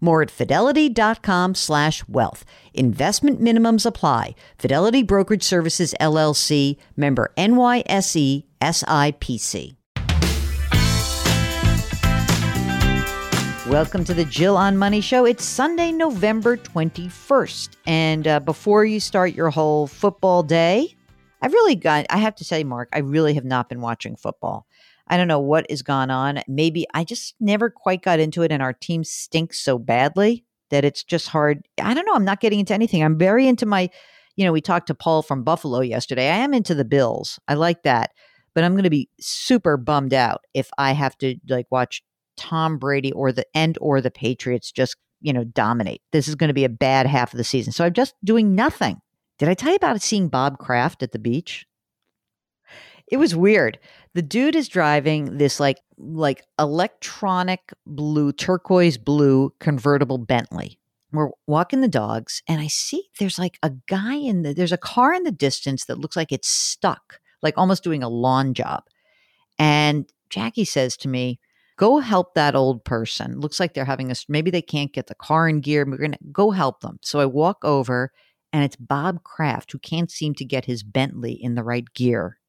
More at fidelity.com slash wealth. Investment minimums apply. Fidelity Brokerage Services LLC, member NYSE SIPC. Welcome to the Jill on Money Show. It's Sunday, November 21st. And uh, before you start your whole football day, I've really got, I have to say, Mark, I really have not been watching football. I don't know what has gone on. Maybe I just never quite got into it, and our team stinks so badly that it's just hard. I don't know. I'm not getting into anything. I'm very into my, you know, we talked to Paul from Buffalo yesterday. I am into the Bills. I like that. But I'm going to be super bummed out if I have to like watch Tom Brady or the end or the Patriots just, you know, dominate. This is going to be a bad half of the season. So I'm just doing nothing. Did I tell you about seeing Bob Kraft at the beach? It was weird. The dude is driving this like like electronic blue, turquoise blue convertible Bentley. We're walking the dogs and I see there's like a guy in the there's a car in the distance that looks like it's stuck, like almost doing a lawn job. And Jackie says to me, "Go help that old person. Looks like they're having a maybe they can't get the car in gear. We're going to go help them." So I walk over and it's Bob Kraft who can't seem to get his Bentley in the right gear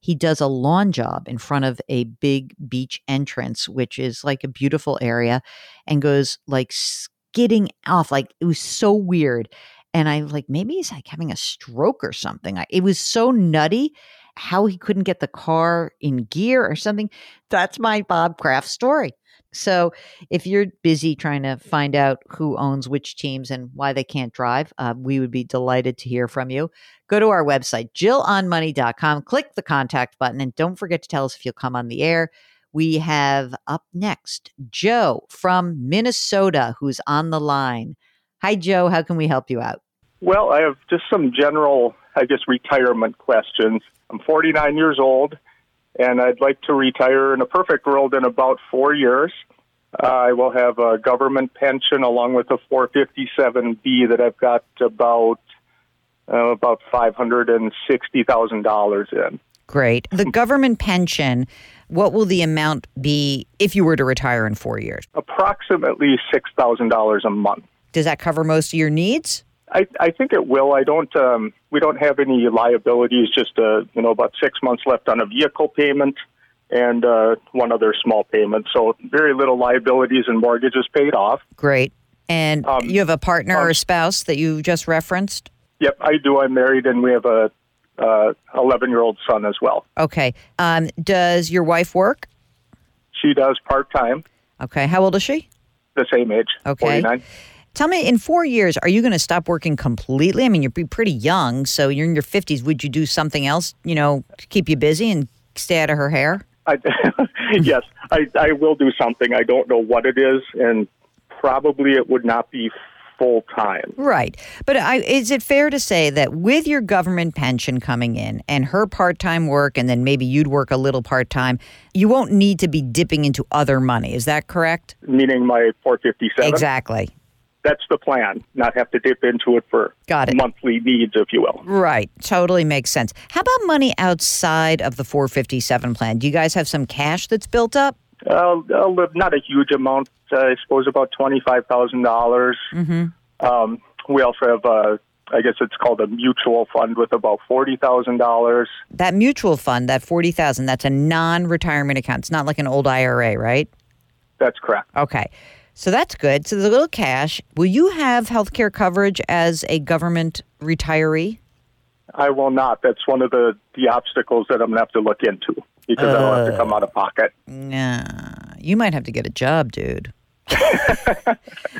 he does a lawn job in front of a big beach entrance, which is like a beautiful area, and goes like skidding off. Like it was so weird. And I like, maybe he's like having a stroke or something. It was so nutty how he couldn't get the car in gear or something. That's my Bob Kraft story. So if you're busy trying to find out who owns which teams and why they can't drive, uh, we would be delighted to hear from you. Go to our website, jillonmoney.com, click the contact button, and don't forget to tell us if you'll come on the air. We have up next Joe from Minnesota who's on the line. Hi, Joe. How can we help you out? Well, I have just some general, I guess, retirement questions. I'm 49 years old and I'd like to retire in a perfect world in about four years. Uh, I will have a government pension along with a 457b that I've got about uh, about five hundred and sixty thousand dollars in. Great. The government pension. What will the amount be if you were to retire in four years? Approximately six thousand dollars a month. Does that cover most of your needs? I, I think it will. I don't. Um, we don't have any liabilities. Just uh, you know, about six months left on a vehicle payment, and uh, one other small payment. So very little liabilities and mortgages paid off. Great. And um, you have a partner um, or spouse that you just referenced. Yep, I do. I'm married, and we have a 11 year old son as well. Okay. Um, does your wife work? She does part time. Okay. How old is she? The same age. Okay. 49. Tell me, in four years, are you going to stop working completely? I mean, you're be pretty young, so you're in your 50s. Would you do something else, you know, to keep you busy and stay out of her hair? I, yes, I, I will do something. I don't know what it is, and probably it would not be full time. Right. But I, is it fair to say that with your government pension coming in and her part time work, and then maybe you'd work a little part time, you won't need to be dipping into other money? Is that correct? Meaning my 457? Exactly. That's the plan. Not have to dip into it for Got it. monthly needs, if you will. Right. Totally makes sense. How about money outside of the 457 plan? Do you guys have some cash that's built up? Uh, uh, not a huge amount. Uh, I suppose about twenty five thousand dollars. Mm-hmm. Um, we also have a, I guess it's called a mutual fund with about forty thousand dollars. That mutual fund, that 40,000, that's a non-retirement account. It's not like an old IRA, right? That's correct. Okay. So that's good. So there's a little cash. Will you have health care coverage as a government retiree? I will not. That's one of the, the obstacles that I'm going to have to look into because I don't have to come out of pocket. Nah. You might have to get a job, dude.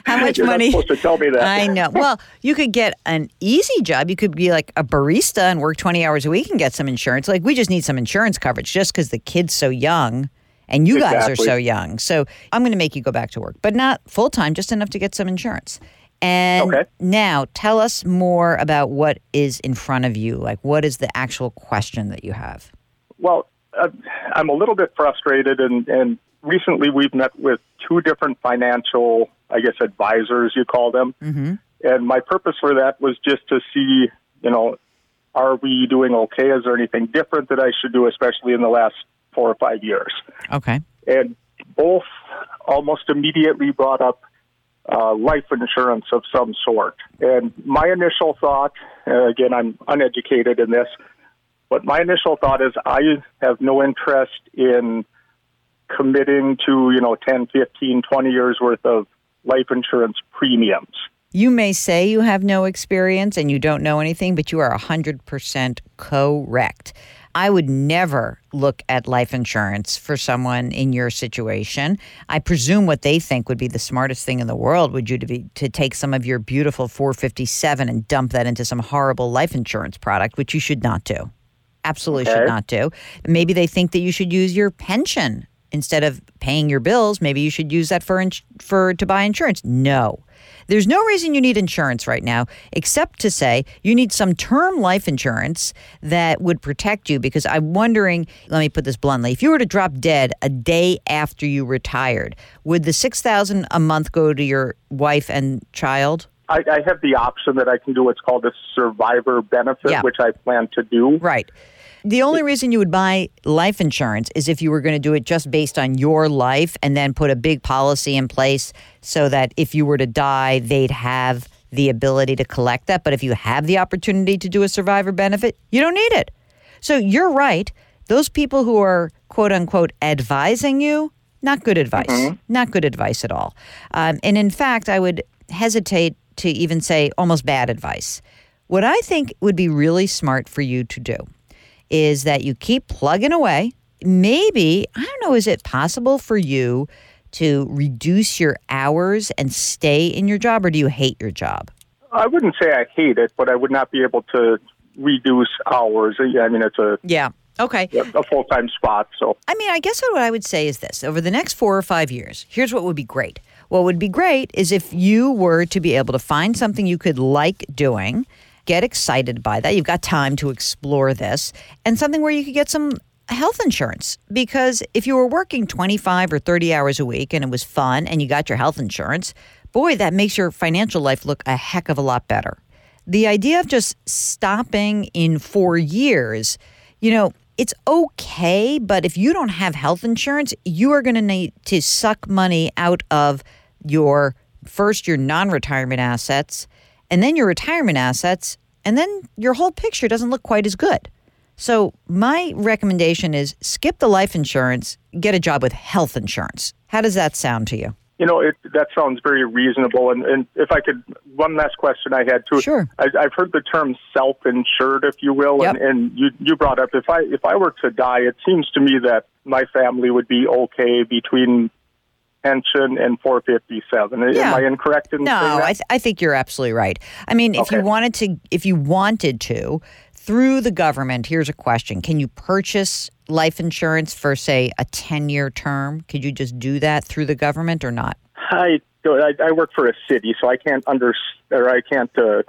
How much You're money? supposed to tell me that. I know. Well, you could get an easy job. You could be like a barista and work 20 hours a week and get some insurance. Like, we just need some insurance coverage just because the kid's so young and you guys are so young. So I'm going to make you go back to work, but not full time, just enough to get some insurance. And Okay. now tell us more about what is in front of you. Like, what is the actual question that you have? Well, uh, I'm a little bit frustrated, and, and recently we've met with two different financial, I guess, advisors, you call them. Mm-hmm. And my purpose for that was just to see, you know, are we doing okay? Is there anything different that I should do, especially in the last four or five years? Okay. And both almost immediately brought up uh, life insurance of some sort. And my initial thought, uh, again, I'm uneducated in this, but my initial thought is I have no interest in committing to, you know, 10, 15, 20 years worth of life insurance premiums. You may say you have no experience and you don't know anything, but you are 100% correct. I would never look at life insurance for someone in your situation. I presume what they think would be the smartest thing in the world would you to be to take some of your beautiful 457 and dump that into some horrible life insurance product, which you should not do. Absolutely should not do. Maybe they think that you should use your pension instead of paying your bills. Maybe you should use that for ins- for to buy insurance. No. There's no reason you need insurance right now except to say you need some term life insurance that would protect you because I'm wondering, let me put this bluntly, if you were to drop dead a day after you retired, would the 6000 a month go to your wife and child? I, I have the option that I can do what's called a survivor benefit, Yeah. which I plan to do. Right. The only reason you would buy life insurance is if you were going to do it just based on your life and then put a big policy in place so that if you were to die, they'd have the ability to collect that. But if you have the opportunity to do a survivor benefit, you don't need it. So you're right. Those people who are quote unquote advising you, not good advice. Not good advice at all. Um, and in fact, I would hesitate to even say almost bad advice. What I think would be really smart for you to do is that you keep plugging away. Maybe, I don't know, is it possible for you to reduce your hours and stay in your job, or do you hate your job? I wouldn't say I hate it, but I would not be able to reduce hours. I mean, it's a, Yeah. Okay. a full time spot. So, I mean, I guess what I would say is this over the next four or five years, here's what would be great. What would be great is if you were to be able to find something you could like doing, get excited by that. You've got time to explore this, and something where you could get some health insurance. Because if you were working 25 or 30 hours a week and it was fun and you got your health insurance, boy, that makes your financial life look a heck of a lot better. The idea of just stopping in four years, you know, it's okay, but if you don't have health insurance, you are going to need to suck money out of your first your non-retirement assets and then your retirement assets and then your whole picture doesn't look quite as good. So, my recommendation is skip the life insurance, get a job with health insurance. How does that sound to you? you know, it, that sounds very reasonable. And, and if I could, one last question I had too. Sure. I, I've heard the term self-insured, if you will, Yep. and, and you you brought up if I if I were to die, it seems to me that my family would be okay between pension and 457. Yeah. Am I incorrect in No, saying that? I, th- I think you're absolutely right. I mean, if you wanted to, if you wanted to, through the government, here's a question: Can you purchase life insurance for, say, a ten-year term? Could you just do that through the government or not? I, I I work for a city, so I can't under or I can't uh,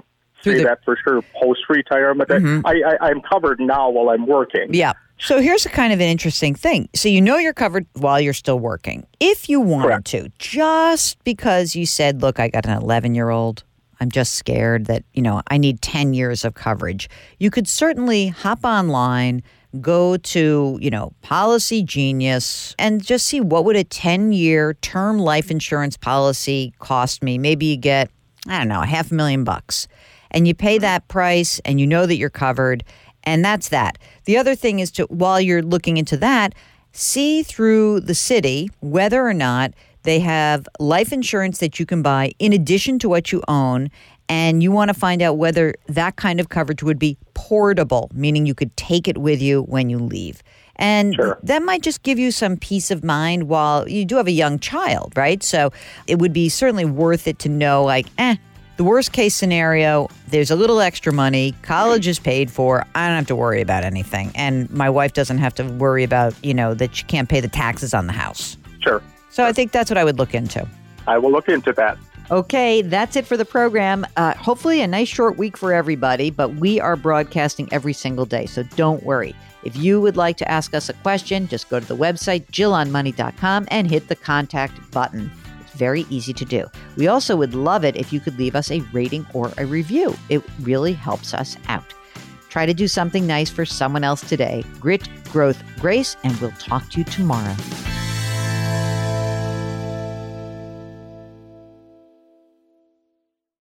Through say the- that for sure. Post retirement, Mhm. I, I I'm covered now while I'm working. Yeah. So here's a kind of an interesting thing. So you know you're covered while you're still working. If you wanted Correct. to, just because you said, look, I got an 11 year old, I'm just scared that, you know, I need 10 years of coverage. You could certainly hop online, go to, you know, Policygenius and just see what would a 10 year term life insurance policy cost me. Maybe you get, I don't know, a half a million bucks. And you pay that price and you know that you're covered. And that's that. The other thing is to, while you're looking into that, see through the city whether or not they have life insurance that you can buy in addition to what you own. And you want to find out whether that kind of coverage would be portable, meaning you could take it with you when you leave. And Sure. that might just give you some peace of mind while you do have a young child, right? So it would be certainly worth it to know, like, eh, the worst case scenario, there's a little extra money, college is paid for, I don't have to worry about anything. And my wife doesn't have to worry about, you know, that she can't pay the taxes on the house. Sure. So I think that's what I would look into. I will look into that. Okay, that's it for the program. Uh, hopefully, a nice short week for everybody, but we are broadcasting every single day, so don't worry. If you would like to ask us a question, just go to the website, jillonmoney.com, and hit the contact button. Very easy to do. We also would love it if you could leave us a rating or a review, it really helps us out. Try to do something nice for someone else today. Grit, growth, grace, and we'll talk to you tomorrow.